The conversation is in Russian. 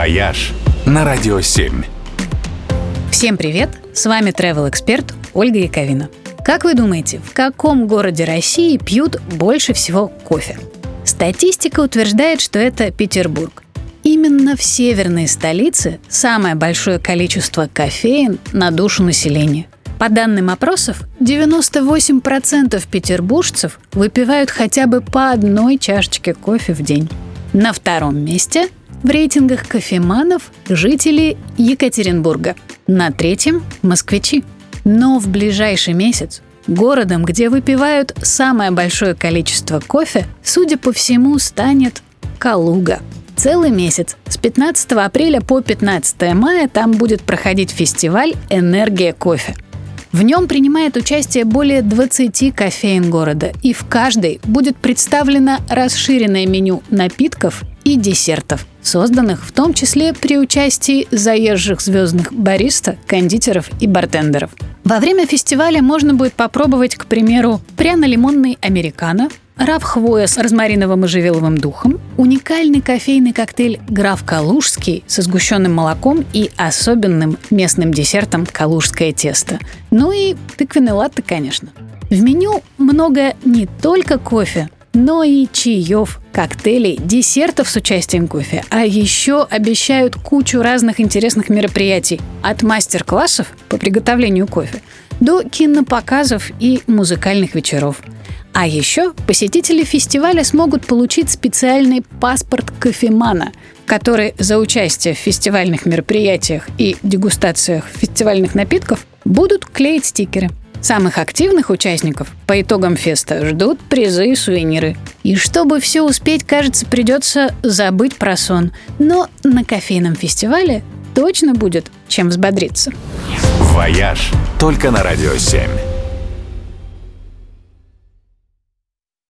«Вояж» на Радио 7. Всем привет! С вами travel эксперт Ольга Яковина. Как вы думаете, в каком городе России пьют больше всего кофе? Статистика утверждает, что это Петербург. Именно в северной столице самое большое количество кофеина на душу населения. По данным опросов, 98% петербуржцев выпивают хотя бы по одной чашечке кофе в день. На втором месте в рейтингах кофеманов жители Екатеринбурга. На третьем – москвичи. Но в ближайший месяц городом, где выпивают самое большое количество кофе, судя по всему, станет Калуга. Целый месяц с 15 апреля по 15 мая там будет проходить фестиваль «Энергия кофе». В нем принимает участие более 20 кофеин города, и в каждой будет представлено расширенное меню напитков и десертов, созданных в том числе при участии заезжих звездных бариста, кондитеров и бартендеров. Во время фестиваля можно будет попробовать, к примеру, пряно-лимонный американо, раф хвоя с розмариновым и можжевеловым духом, уникальный кофейный коктейль «Граф Калужский» со сгущенным молоком и особенным местным десертом «Калужское тесто». Ну и тыквенный латте, конечно. В меню много не только кофе, но и чаев, коктейлей, десертов с участием кофе. А еще обещают кучу разных интересных мероприятий. От мастер-классов по приготовлению кофе до кинопоказов и музыкальных вечеров. А еще посетители фестиваля смогут получить специальный паспорт кофемана, который за участие в фестивальных мероприятиях и дегустациях фестивальных напитков будут клеить стикеры – Самых активных участников по итогам феста ждут призы и сувениры. И чтобы все успеть, кажется, придется забыть про сон. Но на кофейном фестивале точно будет чем взбодриться. «Вояж» только на «Радио 7».